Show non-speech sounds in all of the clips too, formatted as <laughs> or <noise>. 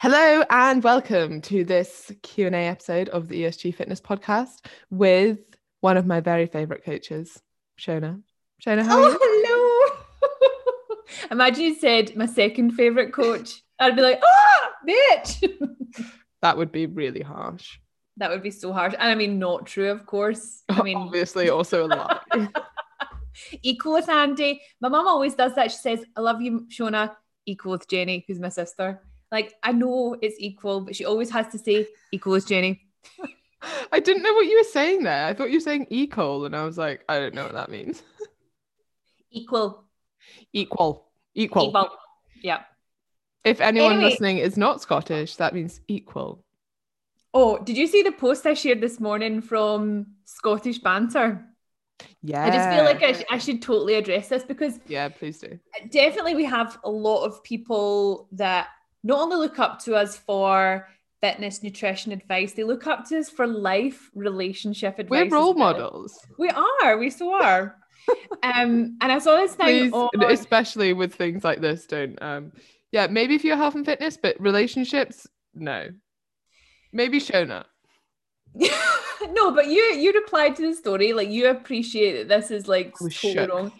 Hello and welcome to this Q&A episode of the ESG Fitness podcast with one of my very favorite coaches, Shona. Shona, how are you? Oh, hello. <laughs> Imagine you said my second favorite coach. I'd be like, ah, bitch. <laughs> That would be really harsh. that would be so harsh. And I mean, not true, of course. I <laughs> mean, Obviously also a lie. equal with Andy. My mum always does that. She says, I love you, Shona, equal with Jenny, who's my sister. Like, I know it's equal, but she always has to say equal with Jenny. <laughs> I didn't know what you were saying there. I thought you were saying equal and I was like, I don't know what that means. <laughs> Equal. Equal. Equal. Equal. Yeah. If anyone Anyway. listening is not Scottish, that means equal. Oh, did you see the post I shared this morning from Scottish Banter? Yeah. I just feel like I, sh- I should totally address this because Yeah, please do. definitely we have a lot of people that not only look up to us for fitness nutrition advice they look up to us for life relationship advice We're role models. we are we so are <laughs> um and i saw this thing Please, on, especially with things like this, don't um yeah, maybe if you're health and fitness, but relationships, no. Maybe Shona. <laughs> no but you you replied to the story like you appreciate that this is like totally wrong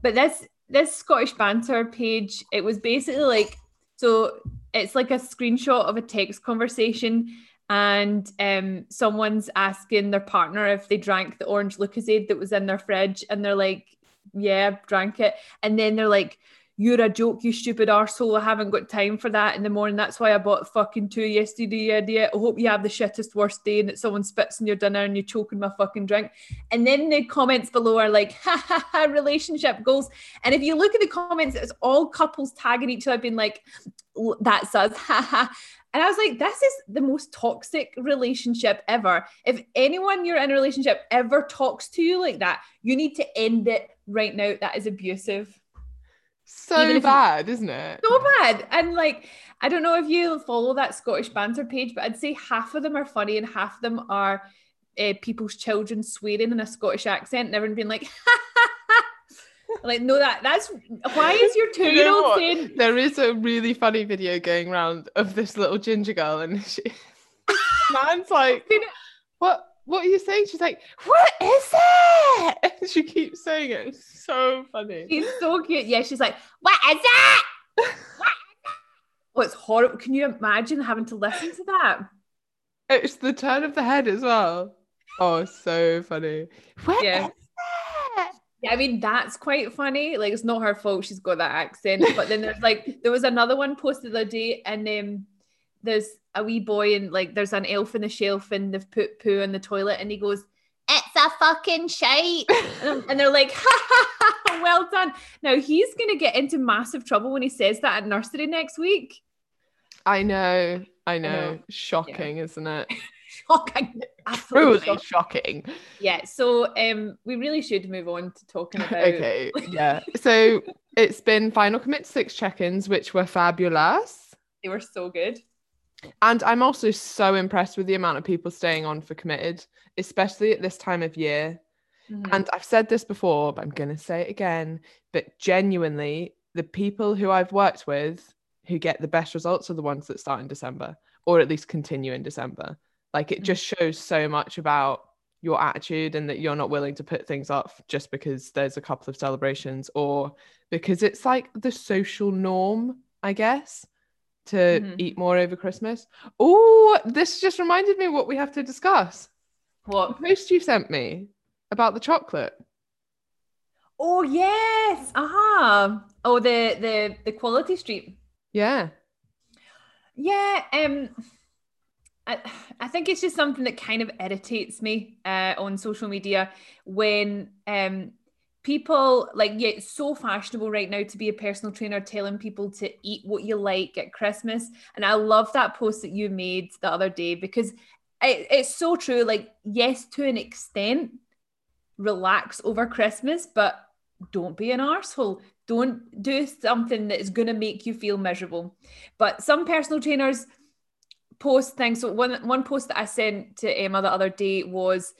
but this this scottish banter page it was basically like so it's like a screenshot of a text conversation and um someone's asking their partner if they drank the orange lucozade that was in their fridge and they're like yeah drank it. And then they're like you're a joke, you stupid arsehole. I haven't got time for that in the morning. That's why I bought fucking two yesterday, idiot. I hope you have the shittest worst day and that someone spits in your dinner and you're choking my fucking drink. And then the comments below are like, <laughs> ha ha ha, relationship goals. And if you look at the comments, it's all couples tagging each other, being like, "L- that's us, <laughs> ha ha. And I was like, this is the most toxic relationship ever. If anyone you're in a relationship ever talks to you like that, you need to end it right now. That is abusive So Even if you- bad, isn't it? so bad. And like, I don't know if you follow that Scottish banter page, but I'd say half of them are funny and half of them are uh, people's children swearing in a Scottish accent and everyone being like, <laughs> like, no, that that's why is your two year old saying, There is a really funny video going around of this little ginger girl, and she, <laughs> man's like, <laughs> "What? What are you saying?" She's like, "What is it?" <laughs> And she keeps saying it. It's so funny. she's so cute. Yeah, she's like, what is that? <laughs> What is that? Oh, it's horrible. Can you imagine having to listen to that? It's the turn of the head as well. Oh, so funny. What Yeah. is it? Yeah, I mean that's quite funny. Like it's not her fault she's got that accent. But then there's like there was another one posted the other day, and um, there's a wee boy and like there's an elf in the shelf, and they've put poo in the toilet, and he goes, "It's a fucking shite," and, <laughs> and they're like, <laughs> ha, ha, ha, "Well done." Now he's gonna get into massive trouble when he says that at nursery next week. I know. I know. know. Shocking, isn't it? <laughs> Shocking, absolutely. Truly shocking. Yeah. So um, we really should move on to talking about. Okay. Yeah. So it's been final commit six check-ins, which were fabulous. They were so good. And I'm also so impressed with the amount of people staying on for committed, especially at this time of year. Mhm. And I've said this before, but I'm going to say it again. But genuinely, the people who I've worked with who get the best results are the ones that start in December or at least continue in December. Like it Mhm. just shows so much about your attitude and that you're not willing to put things off just because there's a couple of celebrations or because it's like the social norm, I guess, to Mhm. eat more over Christmas. Oh, this just reminded me what we have to discuss. What? The post you sent me about the chocolate. Oh yes. Uh-huh. Oh the the the quality street. Yeah. Yeah, um I, I think it's just something that kind of irritates me uh, on social media when um people like yeah it's so fashionable right now to be a personal trainer telling people to eat what you like at Christmas. And I love that post that you made the other day because it, it's so true. Like yes to an extent relax over Christmas but don't be an arsehole. Don't do something that is going to make you feel miserable. But some personal trainers post things. So one one post that I sent to Emma the other day was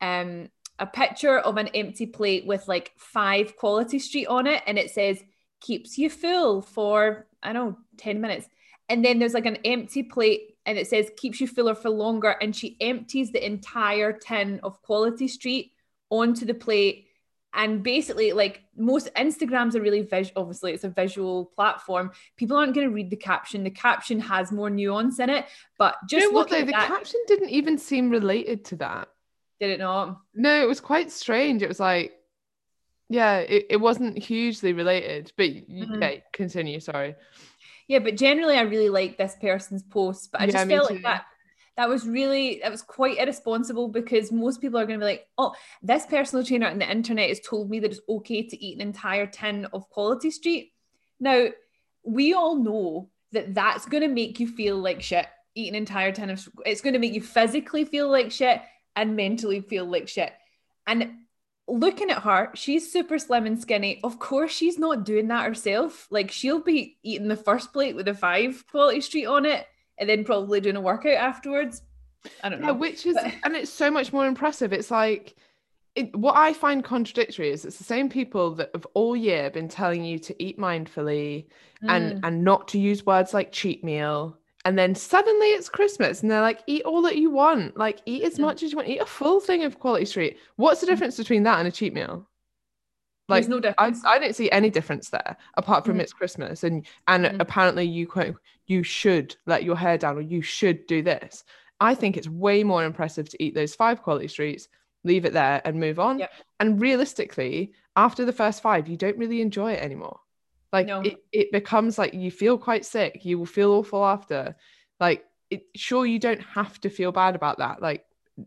um a picture of an empty plate with like five quality street on it, and it says keeps you full for I don't know 10 minutes. and then there's like an empty plate and it says keeps you fuller for longer and she empties the entire tin of quality street onto the plate and basically like most instagrams are really visual obviously it's a visual platform people aren't going to read the caption the caption has more nuance in it but just you know what though? at The that, caption didn't even seem related to that. Did it not No, it was quite strange. It was like, yeah, it, it wasn't hugely related. But Mhm. yeah, continue. Sorry. Yeah, but generally I really like this person's post, but I Yeah, just felt too. like that that was really that was quite irresponsible because most people are going to be like, "Oh, this personal trainer on the internet has told me that it's okay to eat an entire tin of quality street." Now, we all know that that's going to make you feel like shit. Eat an entire tin of it's going to make you physically feel like shit and mentally feel like shit. And looking at her, she's super slim and skinny. Of course, she's not doing that herself. Like she'll be eating the first plate with a five quality street on it, and then probably doing a workout afterwards. I don't Yeah, know. which is, and it's so much more impressive. It's like, it, what I find contradictory is it's the same people that have all year been telling you to eat mindfully and Mm. and not to use words like cheat meal. And then suddenly it's Christmas and they're like, eat all that you want. Like, eat as much as you want. Eat a full thing of quality street. What's the Mm. difference between that and a cheat meal? Like, There's no I, difference. I don't see any difference there apart from Mm. it's Christmas and and Mm. apparently you quote you should let your hair down or you should do this. I think it's way more impressive to eat those five quality streets, leave it there and move on. Yep. And realistically, after the first five, you don't really enjoy it anymore. Like No. it, it becomes like you feel quite sick, you will feel awful after. Like it, sure you don't have to feel bad about that. Like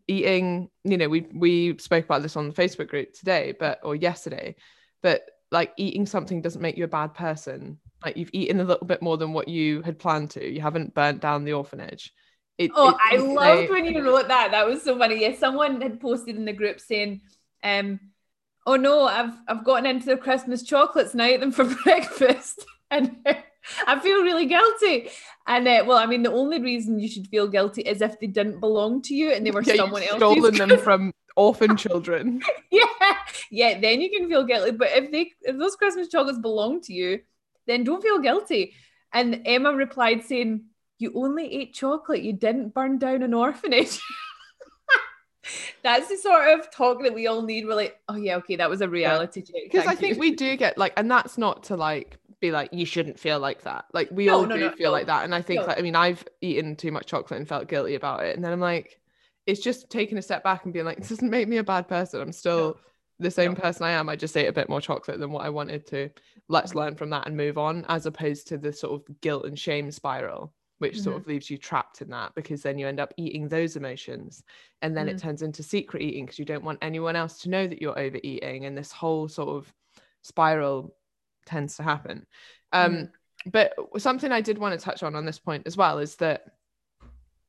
eating, you know, we we spoke about this on the Facebook group today, but or yesterday, but like eating something doesn't make you a bad person. Like you've eaten a little bit more than what you had planned to. You haven't burnt down the orphanage. It, Oh, it I loved say- when you wrote that. That was so funny. Yeah, someone had posted in the group saying, um, "Oh no, I've I've gotten into the Christmas chocolates and I ate them for <laughs> breakfast, and I feel really guilty." And uh, well, I mean, the only reason you should feel guilty is if they didn't belong to you and they were yeah, someone else's. stolen them from orphan <laughs> children. yeah, yeah. Then you can feel guilty. But if they if those Christmas chocolates belong to you, then don't feel guilty. And Emma replied saying, "You only ate chocolate. You didn't burn down an orphanage." <laughs> <laughs> That's the sort of talk that we all need. We're like, oh yeah, okay, that was a reality check. because I thank think you." we do get like, and that's not to like be like you shouldn't feel like that. Like we No, all no, do no, feel like that, and I think like I mean I've eaten too much chocolate and felt guilty about it, and then I'm like, it's just taking a step back and being like, <laughs> this doesn't make me a bad person. I'm still the same person I am. I just ate a bit more chocolate than what I wanted to. Let's mm-hmm. learn from that and move on, as opposed to the sort of guilt and shame spiral. Which sort Mhm. of leaves you trapped in that because then you end up eating those emotions and then it Mhm. turns into secret eating because you don't want anyone else to know that you're overeating and this whole sort of spiral tends to happen um Mhm. but something i did want to touch on on this point as well is that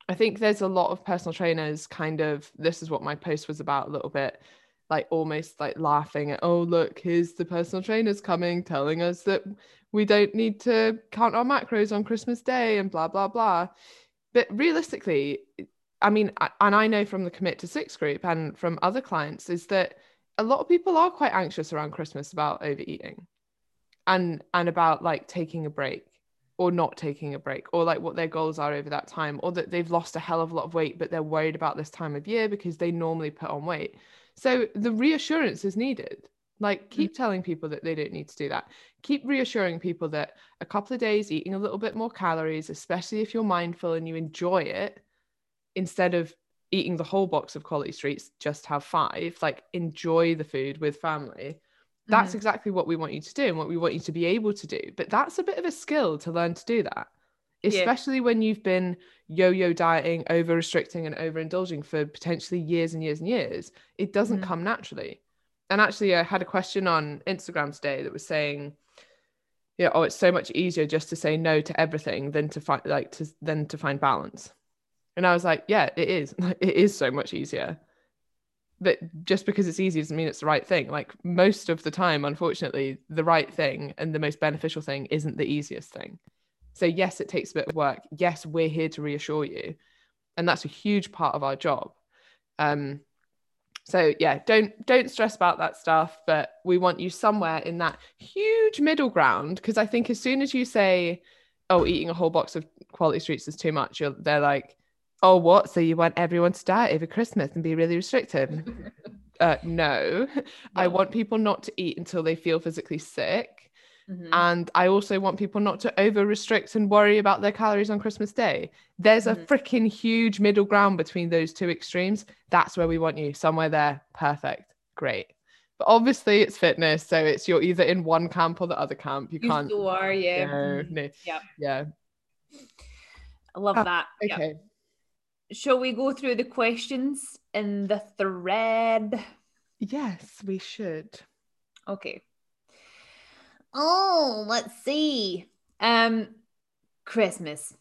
i think there's a lot of personal trainers kind of this is what my post was about a little bit like almost like laughing at oh look here's the personal trainers coming telling us that we don't need to count our macros on christmas day and blah blah blah but realistically I mean, and I know from the commit to six group and from other clients is that a lot of people are quite anxious around Christmas about overeating and and about like taking a break or not taking a break or like what their goals are over that time or that they've lost a hell of a lot of weight but they're worried about this time of year because they normally put on weight. So the reassurance is needed. Like keep telling people that they don't need to do that. Keep reassuring people that a couple of days eating a little bit more calories, especially if you're mindful and you enjoy it, instead of eating the whole box of quality streets, just have five, like enjoy the food with family. That's Mhm. exactly what we want you to do and what we want you to be able to do. But that's a bit of a skill to learn to do that, Yeah. especially when you've been yo yo dieting, over restricting, and over indulging for potentially years and years and years. It doesn't Mhm. come naturally. And actually, I had a question on Instagram today that was saying, yeah, oh, it's so much easier just to say no to everything than to find like to than to find balance. And I was like, yeah, it is. <laughs> It is so much easier. But just because it's easy doesn't mean it's the right thing. Like most of the time, unfortunately, the right thing and the most beneficial thing isn't the easiest thing. So yes, it takes a bit of work. Yes, we're here to reassure you. And that's a huge part of our job. Um, so yeah, don't don't stress about that stuff, but we want you somewhere in that huge middle ground because I think as soon as you say oh, eating a whole box of quality streets is too much, you're, they're like, oh, what? So you want everyone to diet over Christmas and be really restrictive?" <laughs> uh, no, I want people not to eat until they feel physically sick. Mhm. And I also want people not to over restrict and worry about their calories on Christmas Day. There's a Mhm. freaking huge middle ground between those two extremes. That's where we want you, somewhere there. Perfect. Great. But obviously, it's fitness. So it's you're either in one camp or the other camp. You, You can't. still are, yeah. No, Mhm. no. Yep. Yeah. I love Ah, that. Yep. Okay. Shall we go through the questions in the thread? Yes, we should. Okay. Oh, let's see. Um, Christmas.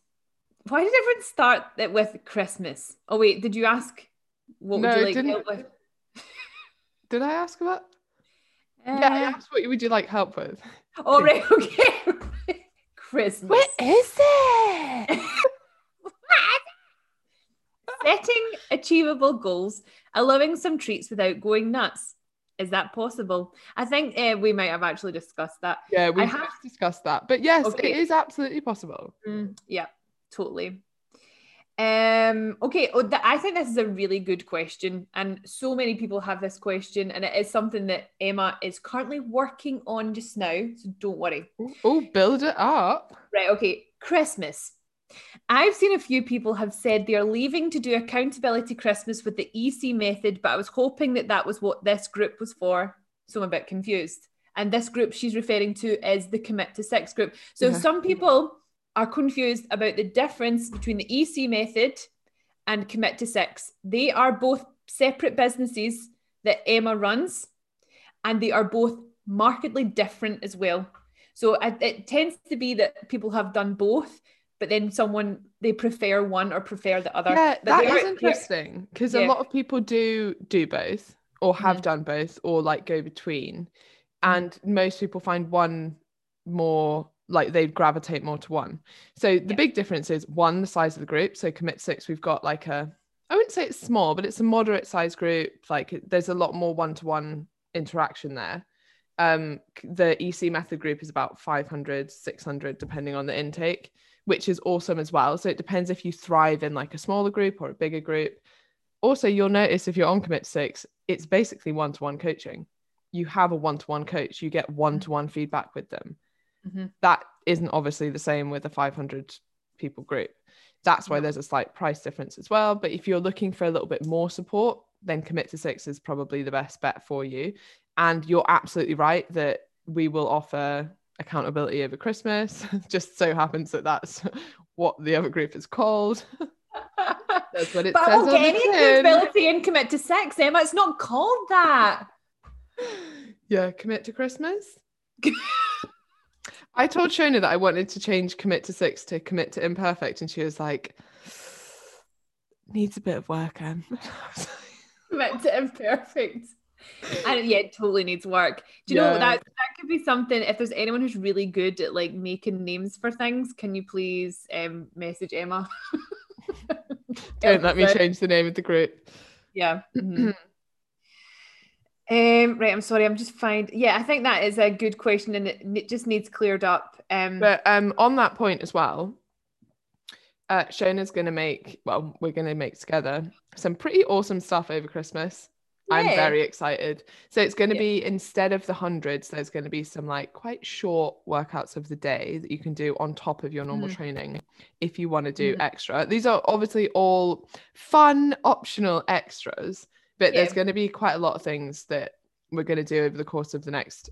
Why did everyone start it with Christmas? Oh wait, did you ask what No, would you like didn't- help with? <laughs> Did I ask about? yeah, I Uh, asked what would you like help with? oh right, <laughs> okay. Christmas. is it? <laughs> Setting achievable goals, allowing some treats without going nuts. Is that possible? I think uh, we might have actually discussed that. Yeah, we have have- discussed that. But yes, Okay. it is absolutely possible. Mm, yeah, totally. Um, okay, oh, th- I think this is a really good question, and so many people have this question, and it is something that Emma is currently working on just now. So don't worry. Oh, build it up. Right, okay. Christmas. I've seen a few people have said they are leaving to do accountability Christmas with the EC method, but I was hoping that that was what this group was for. So I'm a bit confused. And this group she's referring to is the commit to six group. So Yeah. some people are confused about the difference between the EC method and commit to six. They are both separate businesses that Emma runs, and they are both markedly different as well. So it, it tends to be that people have done both, but then someone they prefer one or prefer the other. Yeah, that is interesting because yeah. a lot of people do do both or have Mhm. done both or like go between. Mm-hmm. And most people find one more like they gravitate more to one. So the Yeah. big difference is one, the size of the group. So commit six, we've got like a I wouldn't say it's small, but it's a moderate size group. Like there's a lot more one-to-one interaction there. Um, the EC method group is about 500, 600, depending on the intake, which is awesome as well. So it depends if you thrive in like a smaller group or a bigger group. Also, you'll notice if you're on commit six, it's basically one-to-one coaching. You have a one-to-one coach, you get one-to-one feedback with them. Mhm. That isn't obviously the same with a 500 people group. That's why there's a slight price difference as well. But if you're looking for a little bit more support, then commit to six is probably the best bet for you. And you're absolutely right that we will offer accountability over Christmas. <laughs> Just so happens that that's <laughs> what the other group is called. <laughs> That's what it but I says won't on get the any tin. accountability and commit to sex, Emma. It's not called that. <sighs> Yeah, commit to Christmas. I told Shona that I wanted to change commit to six to commit to imperfect, and she was like, <sighs> needs a bit of work, Em. commit to imperfect. And yeah, it totally needs work. Do you know that that could be something? If there's anyone who's really good at like making names for things, can you please um message Emma? <laughs> Don't let me Help us out. change the name of the group. Yeah. mhm. um. Right. I'm sorry. I'm just fine. Yeah, I think that is a good question, and it, it just needs cleared up. Um. But um, on that point as well, uh, Shona's going to make, well, we're going to make together some pretty awesome stuff over Christmas. I'm very excited. So it's going to Yeah. be instead of the hundreds, there's going to be some like quite short workouts of the day that you can do on top of your normal Mhm. training if you want to do Mhm. extra. These are obviously all fun, optional extras, but there's going to be quite a lot of things that we're going to do over the course of the next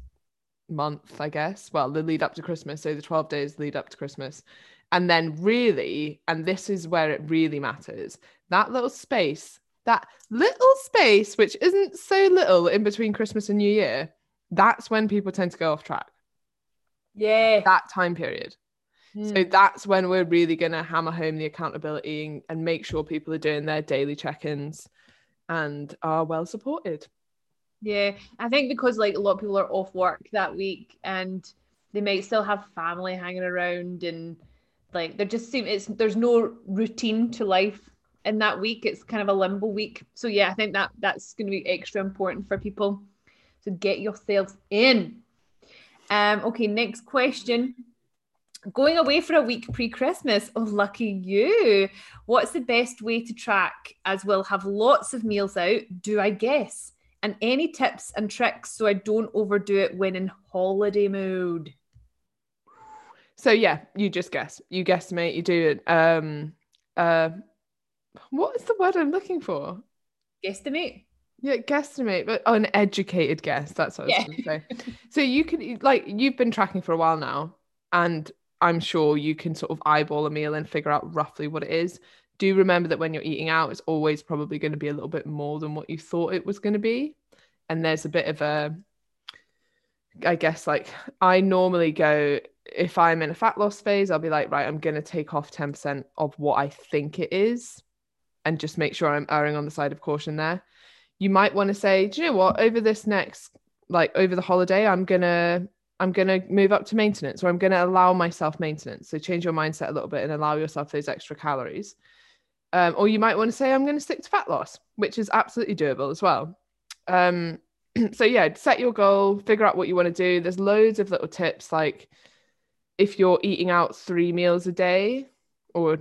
month, I guess. Well, the lead up to Christmas, so the 12 days lead up to Christmas. And then, really, and this is where it really matters that little space, that little space, which isn't so little in between Christmas and New Year, that's when people tend to go off track. yeah. That time period. So Mm. that's when we're really going to hammer home the accountability and, and make sure people are doing their daily check ins and are well supported. Yeah, I think because like a lot of people are off work that week and they might still have family hanging around and like there just seem it's there's no routine to life in that week. It's kind of a limbo week. So yeah, I think that that's going to be extra important for people. So get yourselves in. Um okay, next question. Going away for a week pre Christmas. Oh, lucky you. What's the best way to track as we'll have lots of meals out? Do I guess? And any tips and tricks so I don't overdo it when in holiday mode? So yeah, you just guess. You guess guesstimate. You do it. Um, uh, what is the word I'm looking for? Guesstimate. Yeah, guesstimate, but oh, an educated guess. That's what I was Yeah. going to say. so you can like you've been tracking for a while now, and I'm sure you can sort of eyeball a meal and figure out roughly what it is. Do remember that when you're eating out, it's always probably going to be a little bit more than what you thought it was going to be, and there's a bit of a, I guess like I normally go if I'm in a fat loss phase, I'll be like, right, I'm going to take off 10% of what I think it is, and just make sure I'm erring on the side of caution there you might want to say, do you know what? Over this next, like over the holiday, I'm gonna I'm gonna move up to maintenance, or I'm gonna allow myself maintenance. So change your mindset a little bit and allow yourself those extra calories. Um, or you might want to say, I'm gonna stick to fat loss, which is absolutely doable as well. Um, <clears throat> so yeah, set your goal, figure out what you want to do. There's loads of little tips like if you're eating out three meals a day, or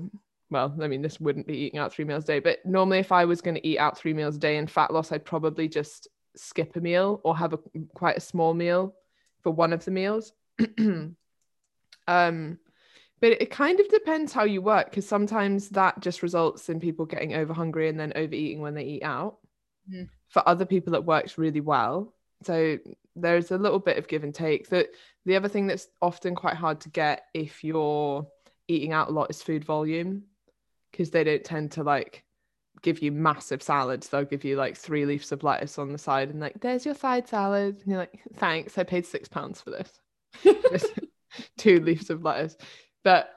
well, I mean, this wouldn't be eating out three meals a day, but normally if I was going to eat out three meals a day in fat loss, I'd probably just skip a meal or have a quite a small meal for one of the meals. <clears throat> um, but it kind of depends how you work because sometimes that just results in people getting over hungry and then overeating when they eat out. Mhm. For other people, it works really well. So there's a little bit of give and take. The the other thing that's often quite hard to get if you're eating out a lot is food volume because they don't tend to like give you massive salads. They'll give you like three leaves of lettuce on the side and like, there's your side salad. And you're like, thanks, I paid six pounds for this. <laughs> Two leaves of lettuce. But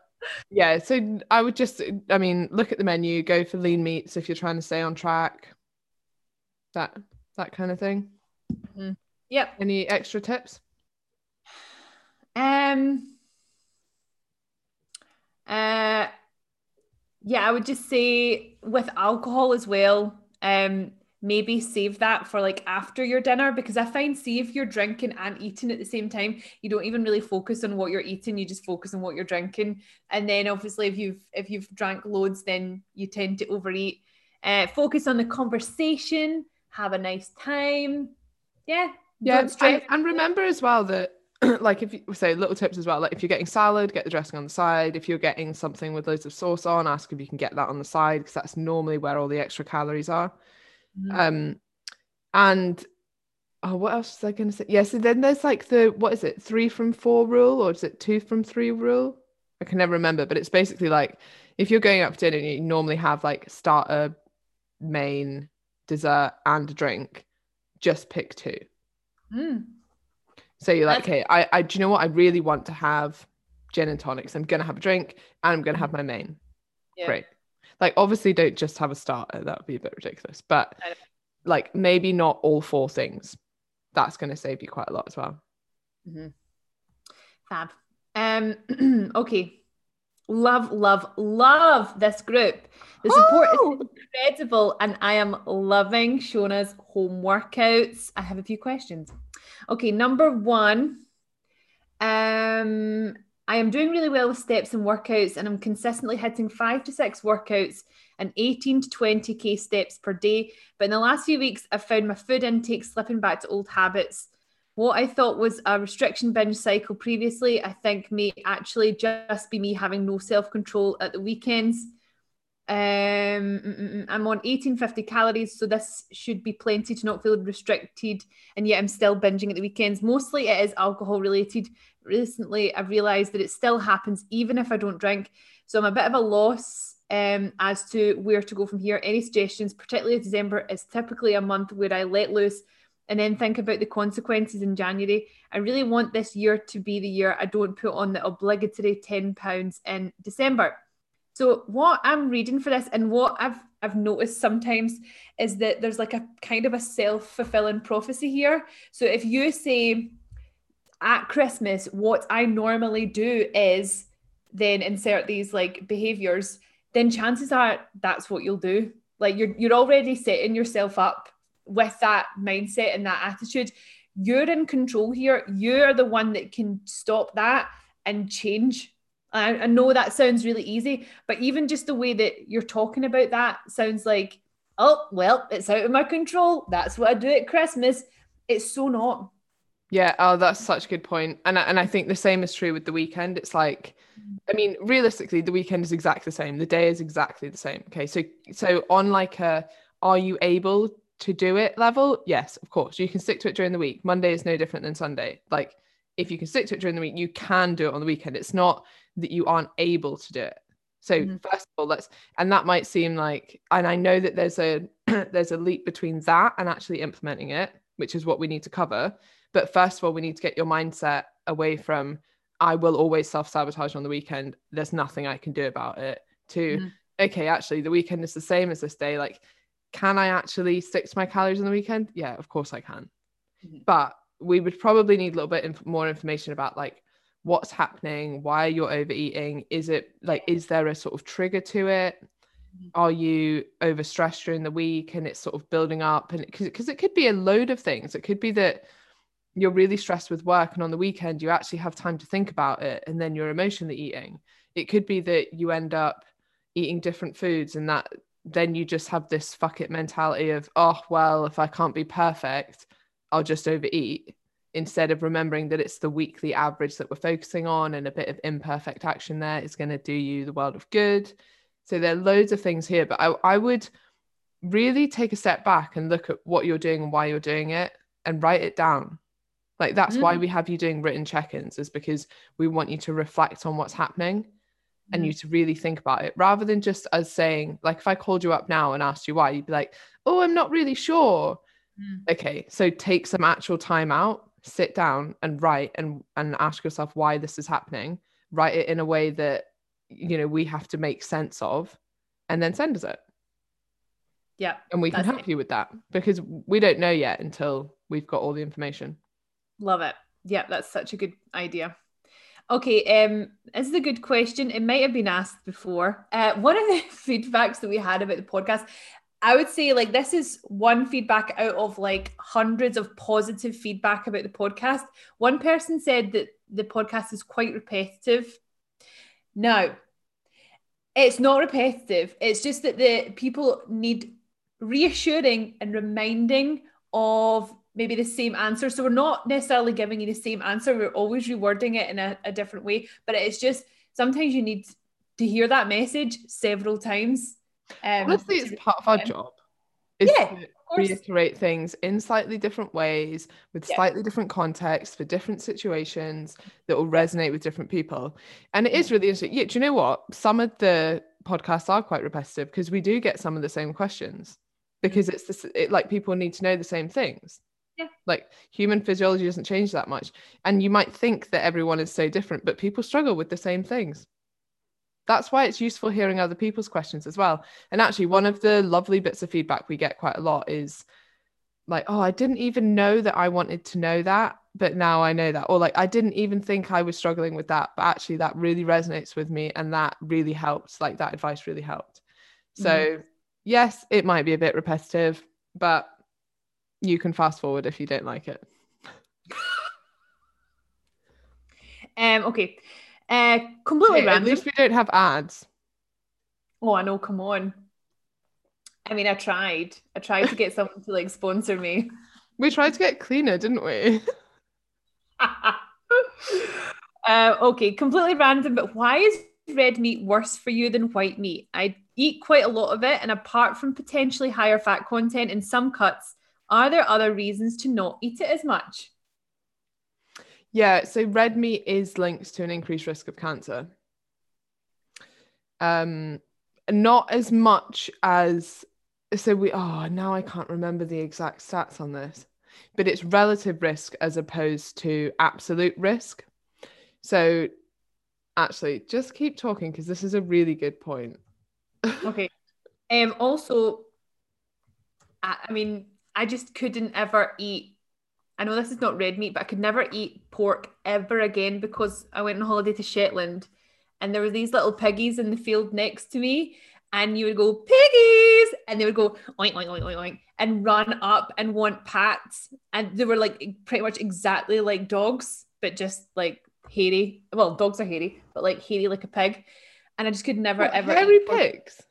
yeah, so I would just, I mean, look at the menu, go for lean meats if you're trying to stay on track. That that kind of thing. Yep. Any extra tips? Um. Uh. Yeah, I would just say with alcohol as well. Um, maybe save that for like after your dinner because I find see if you're drinking and eating at the same time, you don't even really focus on what you're eating. You just focus on what you're drinking, and then obviously if you've if you've drank loads, then you tend to overeat. Uh, focus on the conversation. Have a nice time. Yeah. Yeah, and, and remember as well that <clears throat> like if you say little tips as well, like if you're getting salad, get the dressing on the side. If you're getting something with loads of sauce on, ask if you can get that on the side because that's normally where all the extra calories are. Mhm. Um, and oh, what else was I going to say? Yeah, so then there's like the what is it, three from four rule, or is it two from three rule? I can never remember, but it's basically like if you're going out for dinner, and you normally have like starter, main, dessert, and a drink. Just pick two. Mm. So you're like, okay, I, I, do you know what? I really want to have gin and tonics. I'm gonna have a drink, and I'm gonna have my main. Yeah. Great. Like, obviously, don't just have a starter. That would be a bit ridiculous. But like, maybe not all four things. That's gonna save you quite a lot as well. Mhm. Fab. Um, <clears throat> okay. Love, love, love this group. The support Oh! is incredible, and I am loving Shona's home workouts. I have a few questions. Okay, number one. Um, I am doing really well with steps and workouts, and I'm consistently hitting five to six workouts and 18 to 20k steps per day. But in the last few weeks, I've found my food intake slipping back to old habits. What I thought was a restriction binge cycle previously, I think may actually just be me having no self control at the weekends. Um, mm, mm, mm, I'm on 1850 calories, so this should be plenty to not feel restricted, and yet I'm still binging at the weekends. Mostly it is alcohol related. Recently, I've realized that it still happens even if I don't drink. So I'm a bit of a loss um, as to where to go from here. Any suggestions, particularly December, is typically a month where I let loose and then think about the consequences in January. I really want this year to be the year I don't put on the obligatory £10 in December. So what I'm reading for this and what I've I've noticed sometimes is that there's like a kind of a self-fulfilling prophecy here. So if you say at Christmas, what I normally do is then insert these like behaviors, then chances are that's what you'll do. Like you're you're already setting yourself up with that mindset and that attitude. You're in control here. You're the one that can stop that and change I, I know that sounds really easy, but even just the way that you're talking about that sounds like, oh, well, it's out of my control. That's what I do at Christmas. It's so not. Yeah, oh, that's such a good point. And I, and I think the same is true with the weekend. It's like, I mean, realistically, the weekend is exactly the same. The day is exactly the same. Okay, so so on like a, are you able to do it level? Yes, of course. You can stick to it during the week. Monday is no different than Sunday. Like, if you can stick to it during the week, you can do it on the weekend. It's not that you aren't able to do it. So mm-hmm. first of all, let's and that might seem like, and I know that there's a <clears throat> there's a leap between that and actually implementing it, which is what we need to cover. But first of all, we need to get your mindset away from I will always self sabotage on the weekend. There's nothing I can do about it. To mm-hmm. okay, actually, the weekend is the same as this day. Like, can I actually stick to my calories on the weekend? Yeah, of course I can. Mm-hmm. But we would probably need a little bit inf- more information about like what's happening, why you're overeating. Is it like, is there a sort of trigger to it? Mm-hmm. Are you overstressed during the week and it's sort of building up? And because it could be a load of things. It could be that you're really stressed with work and on the weekend you actually have time to think about it and then you're emotionally eating it could be that you end up eating different foods and that then you just have this fuck it mentality of oh well if i can't be perfect i'll just overeat instead of remembering that it's the weekly average that we're focusing on and a bit of imperfect action there is going to do you the world of good. So there are loads of things here but I, I would really take a step back and look at what you're doing and why you're doing it and write it down. Like that's mm. why we have you doing written check-ins is because we want you to reflect on what's happening and you mm. to really think about it rather than just as saying like if I called you up now and asked you why you'd be like oh I'm not really sure mm. okay so take some actual time out sit down and write and and ask yourself why this is happening write it in a way that you know we have to make sense of and then send us it yeah and we can help it. you with that because we don't know yet until we've got all the information Love it. Yeah, that's such a good idea. Okay, um, this is a good question. It might have been asked before. Uh, one of the <laughs> feedbacks that we had about the podcast, I would say like this is one feedback out of like hundreds of positive feedback about the podcast. One person said that the podcast is quite repetitive. Now, it's not repetitive. It's just that the people need reassuring and reminding of maybe the same answer. So we're not necessarily giving you the same answer. We're always rewording it in a, a different way. But it's just sometimes you need to hear that message several times. Um, Honestly, it's part of our job. Is yeah, to reiterate things in slightly different ways with yeah. slightly different contexts for different situations that will resonate with different people. And it is really interesting. Yeah, do you know what? Some of the podcasts are quite repetitive because we do get some of the same questions because mm. it's this, it, like people need to know the same things. Yeah. Like human physiology doesn't change that much. And you might think that everyone is so different, but people struggle with the same things. That's why it's useful hearing other people's questions as well. And actually, one of the lovely bits of feedback we get quite a lot is like, oh, I didn't even know that I wanted to know that, but now I know that. Or like, I didn't even think I was struggling with that, but actually, that really resonates with me. And that really helped. Like, that advice really helped. So, mm-hmm. yes, it might be a bit repetitive, but you can fast forward if you don't like it. um. Okay. Uh. Completely random. At least we don't have ads. Oh, I know. Come on. I mean, I tried. I tried to get someone to like sponsor me. <laughs> We tried to get cleaner, didn't we? <laughs> uh, okay, completely random, but why is red meat worse for you than white meat? I eat quite a lot of it, and apart from potentially higher fat content in some cuts, are there other reasons to not eat it as much? Yeah, so red meat is linked to an increased risk of cancer. Um, not as much as so we oh now I can't remember the exact stats on this, but it's relative risk as opposed to absolute risk. So actually just keep talking because this is a really good point. <laughs> okay. Um also I, I mean I just couldn't ever eat. I know this is not red meat, but I could never eat pork ever again because I went on holiday to Shetland and there were these little piggies in the field next to me. And you would go, piggies! And they would go oink, oink, oink, oink, oink, and run up and want pats. And they were like pretty much exactly like dogs, but just like hairy. Well, dogs are hairy, but like hairy like a pig. And I just could never What, ever. hairy pigs.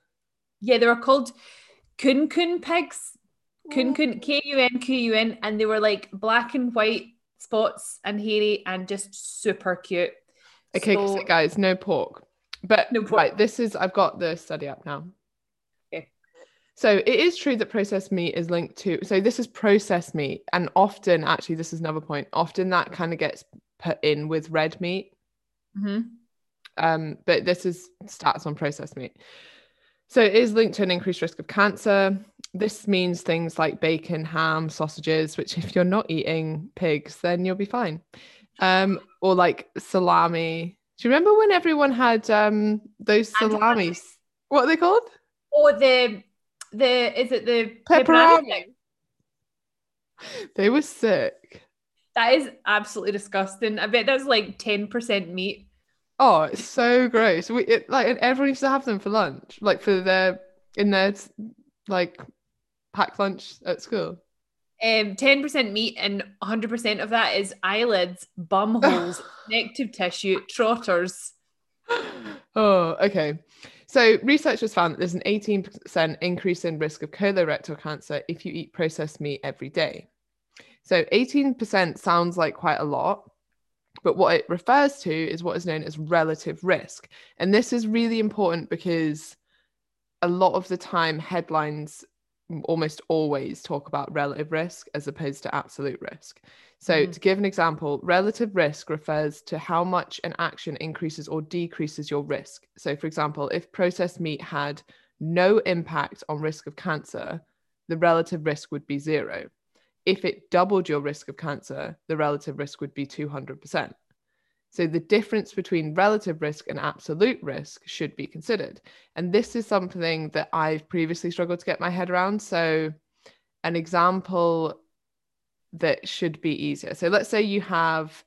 Yeah, they were called kunekune pigs. Kun kun K U N Q U N, and they were like black and white spots and hairy and just super cute. Okay, So- so, guys, no pork. But No pork. right, this is I've got the study up now. Okay. So it is true that processed meat is linked to so this is processed meat, and often actually this is another point. Often that kind of gets put in with red meat. Mhm. Um, but this is stats on processed meat. So it is linked to an increased risk of cancer. This means things like bacon, ham, sausages, which if you're not eating pigs, then you'll be fine. Um, or like salami. Do you remember when everyone had um those salamis? What are they called? Or the the is it the Peperami. They were sick. That is absolutely disgusting. I bet that's like 10% meat. Oh, it's so gross. We it, like and everyone used to have them for lunch, like for their in their like packed lunch at school. Um, 10% meat and 100% of that is eyelids, bum <laughs> holes, connective tissue, trotters. <gasps> oh, okay. So researchers found that there's an 18% increase in risk of colorectal cancer if you eat processed meat every day. So 18% sounds like quite a lot, but what it refers to is what is known as relative risk. And this is really important because a lot of the time headlines almost always talk about relative risk as opposed to absolute risk. So, Mhm. to give an example, relative risk refers to how much an action increases or decreases your risk. So, for example, if processed meat had no impact on risk of cancer, the relative risk would be zero. If it doubled your risk of cancer, the relative risk would be 200%. So, the difference between relative risk and absolute risk should be considered. And this is something that I've previously struggled to get my head around. So, an example that should be easier. So, let's say you have,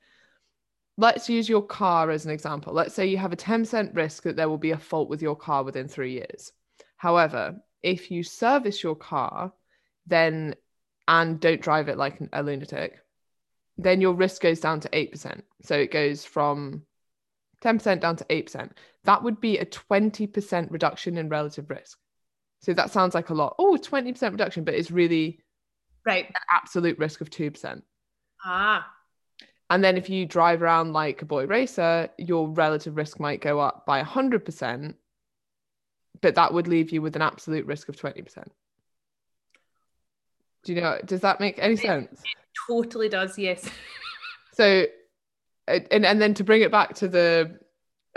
let's use your car as an example. Let's say you have a 10% risk that there will be a fault with your car within three years. However, if you service your car, then and don't drive it like a lunatic, then your risk goes down to 8%. So it goes from 10% down to 8%. That would be a 20% reduction in relative risk. So that sounds like a lot. Oh, 20% reduction, but it's really Right. an absolute risk of 2%. Ah. And then if you drive around like a boy racer, your relative risk might go up by 100%, but that would leave you with an absolute risk of 20%. Do you know, does that make any sense? Totally does, yes. <laughs> So, and, and then to bring it back to the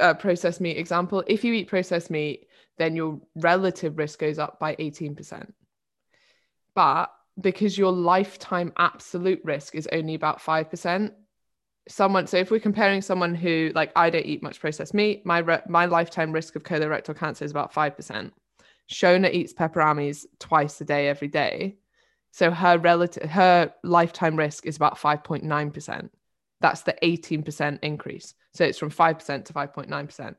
uh, processed meat example, if you eat processed meat, then your relative risk goes up by 18%. But because your lifetime absolute risk is only about 5%, someone, so if we're comparing someone who, like, I don't eat much processed meat, my, re- my lifetime risk of colorectal cancer is about 5%. Shona eats Peperamis twice a day, every day. So her relative, her lifetime risk is about 5.9%. That's the 18% increase. So it's from 5% to 5.9%,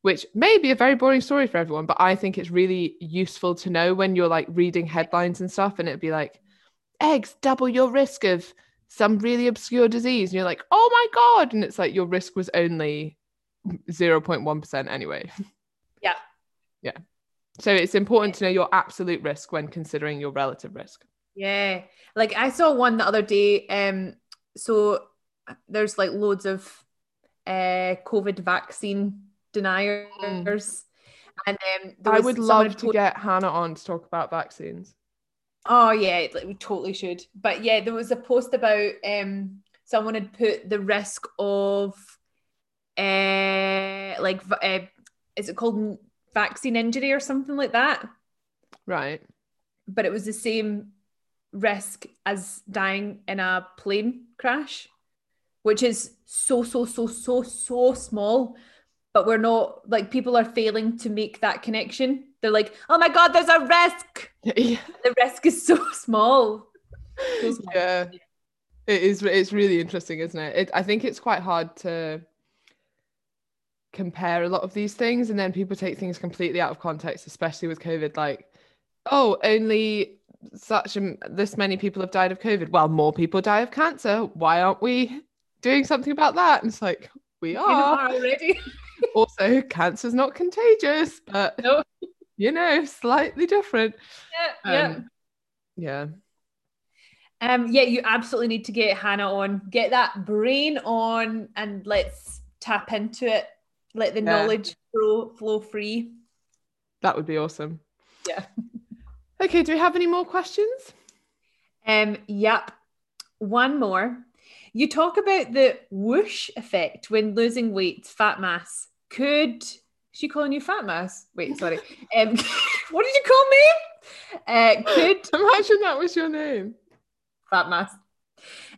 which may be a very boring story for everyone, but I think it's really useful to know when you're like reading headlines and stuff, and it'd be like, eggs double your risk of some really obscure disease. And you're like, oh my God. And it's like your risk was only 0.1% anyway. Yeah. yeah. So it's important to know your absolute risk when considering your relative risk. Yeah. Like I saw one the other day. Um, so there's like loads of uh COVID vaccine deniers. And um there I would love to get Hannah on to talk about vaccines. Oh yeah, like, we totally should. But yeah, there was a post about um someone had put the risk of uh like uh, is it called vaccine injury or something like that? Right. But it was the same risk as dying in a plane crash, which is so so so so so small. But we're not like people are failing to make that connection. They're like, oh my god, there's a risk. <laughs> yeah. The risk is so small. <laughs> So small. yeah. It is it's really interesting, isn't it? it? I think it's quite hard to compare a lot of these things and then people take things completely out of context, especially with COVID like oh, only such a, this many people have died of COVID. Well, more people die of cancer. Why aren't we doing something about that. And it's like, we are. are already. <laughs> also, cancer's not contagious, but no. you know, slightly different. Yeah, yeah. Um, yeah. Um, yeah, you absolutely need to get Hannah on, get that brain on, and let's tap into it. Let the Yeah. knowledge flow flow free. That would be awesome. Yeah. <laughs> Okay, do we have any more questions? Um, yep. One more. You talk about the whoosh effect when losing weight, fat mass. Could is she calling you fat mass? Wait, sorry. <laughs> Um, <laughs> what did you call me? Uh, could Imagine that was your name. fat mass.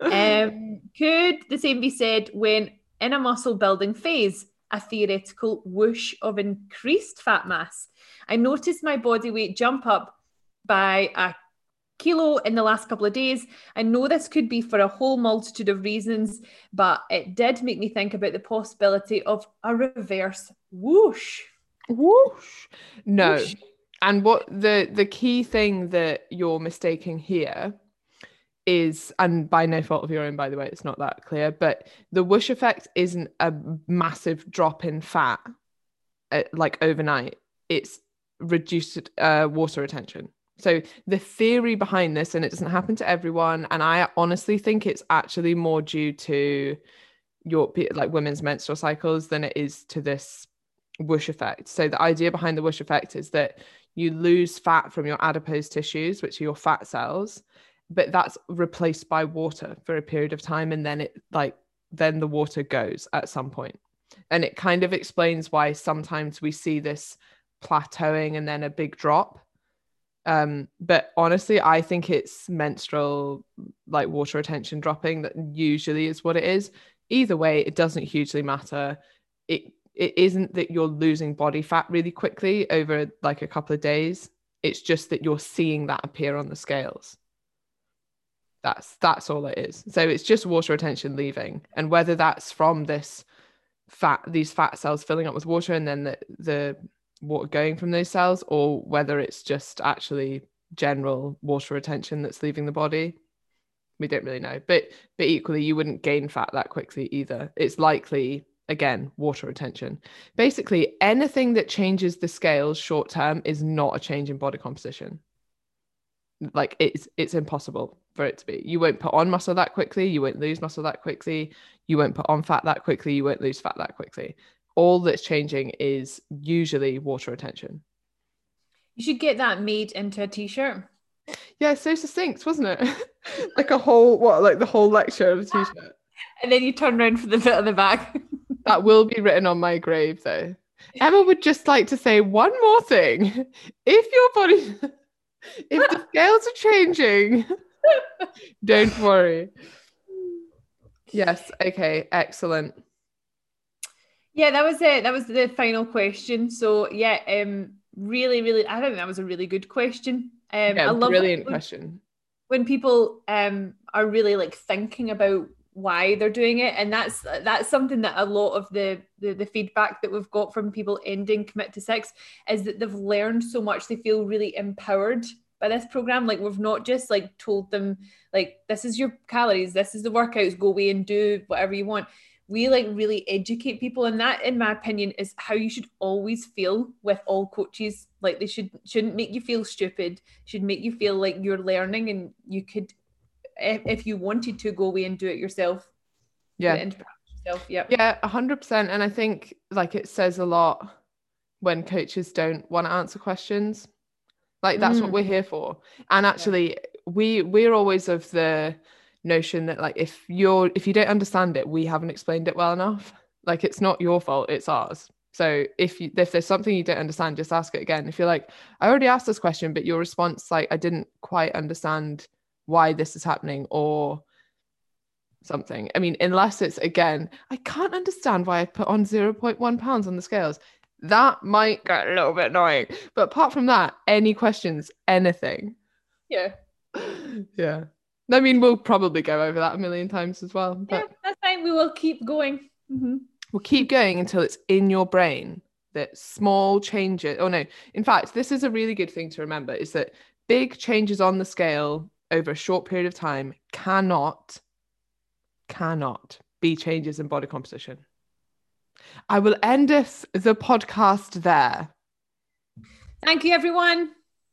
Um, could the same be said when in a muscle building phase, a theoretical whoosh of increased fat mass? I noticed my body weight jump up by a kilo in the last couple of days. I know this could be for a whole multitude of reasons, but it did make me think about the possibility of a reverse whoosh. Whoosh. No. Whoosh. And what the the key thing that you're mistaking here is, and by no fault of your own, by the way, it's not that clear, but the whoosh effect isn't a massive drop in fat uh, like overnight. It's reduced uh, water retention. So the theory behind this, and it doesn't happen to everyone, and I honestly think it's actually more due to your like women's menstrual cycles than it is to this whoosh effect. So the idea behind the whoosh effect is that you lose fat from your adipose tissues, which are your fat cells, but that's replaced by water for a period of time, and then it like then the water goes at some. And it kind of explains why sometimes we see this plateauing and then a big drop. Um, but honestly, I think it's menstrual like water retention dropping that usually is what it is. Either way, it doesn't hugely matter. It it isn't that you're losing body fat really quickly over like a couple of days. It's just that you're seeing that appear on the scales. That's that's all it is. So it's just water retention leaving. And whether that's from this fat, these fat cells filling up with water and then the, the water going from those cells, or whether it's just actually general water retention that's leaving the body. We don't really know. But but equally you wouldn't gain fat that quickly either. It's likely again water retention basically anything that changes the scales short term is not a change in body composition like it's it's impossible for it to be. You won't put on muscle that quickly you won't lose muscle that quickly you won't put on fat that quickly you won't lose fat that quickly. All that's changing is usually water retention. You should get that made into a t-shirt. yeah so succinct wasn't it? <laughs> Like a whole what like the whole lecture of a <laughs> t-shirt. And then you turn around for the bit at the back. <laughs> that will be written on my grave though. Emma would just like to say one more thing. If your body if the scales are changing <laughs> don't worry yes okay excellent Yeah, that was it. That was the final question. So yeah, um, really, really, I think that was a really good question. Um, yeah I love brilliant when, question when people um are really like thinking about why they're doing it, and that's that's something that a lot of the the, the feedback that we've got from people ending commit to six is that they've learned so much. They feel really empowered by this program. Like we've not just like told them like this is your calories, this is the workouts, go away and do whatever you want we like really educate people and that in my opinion is how you should always feel with all coaches like they should shouldn't make you feel stupid should make you feel like you're learning and you could if, if you wanted to go away and do it yourself yeah it yourself yep Yeah, a hundred percent. And I think like it says a lot when coaches don't want to answer questions. Like that's what Mm. we're here for. And actually, we we're always of the notion that like if you're if you don't understand it, we haven't explained it well enough. Like it's not your fault, it's ours. So if you if there's something you don't understand, just ask it again. If you're like, I already asked this question, but your response like I didn't quite understand why this is happening or something. I mean, unless it's again, I can't understand why I put on 0.1 pounds on the scales. That might get a little bit annoying. But apart from that, any questions, anything. yeah <laughs> yeah. I mean, we'll probably go over that a million times as well. yeah But that's fine we will keep going Mhm. we'll keep going until it's in your brain that small changes. Oh no, in fact, this is a really good thing to remember is that big changes on the scale over a short period of time cannot, cannot be changes in body composition. I will end this the podcast there. Thank you, everyone.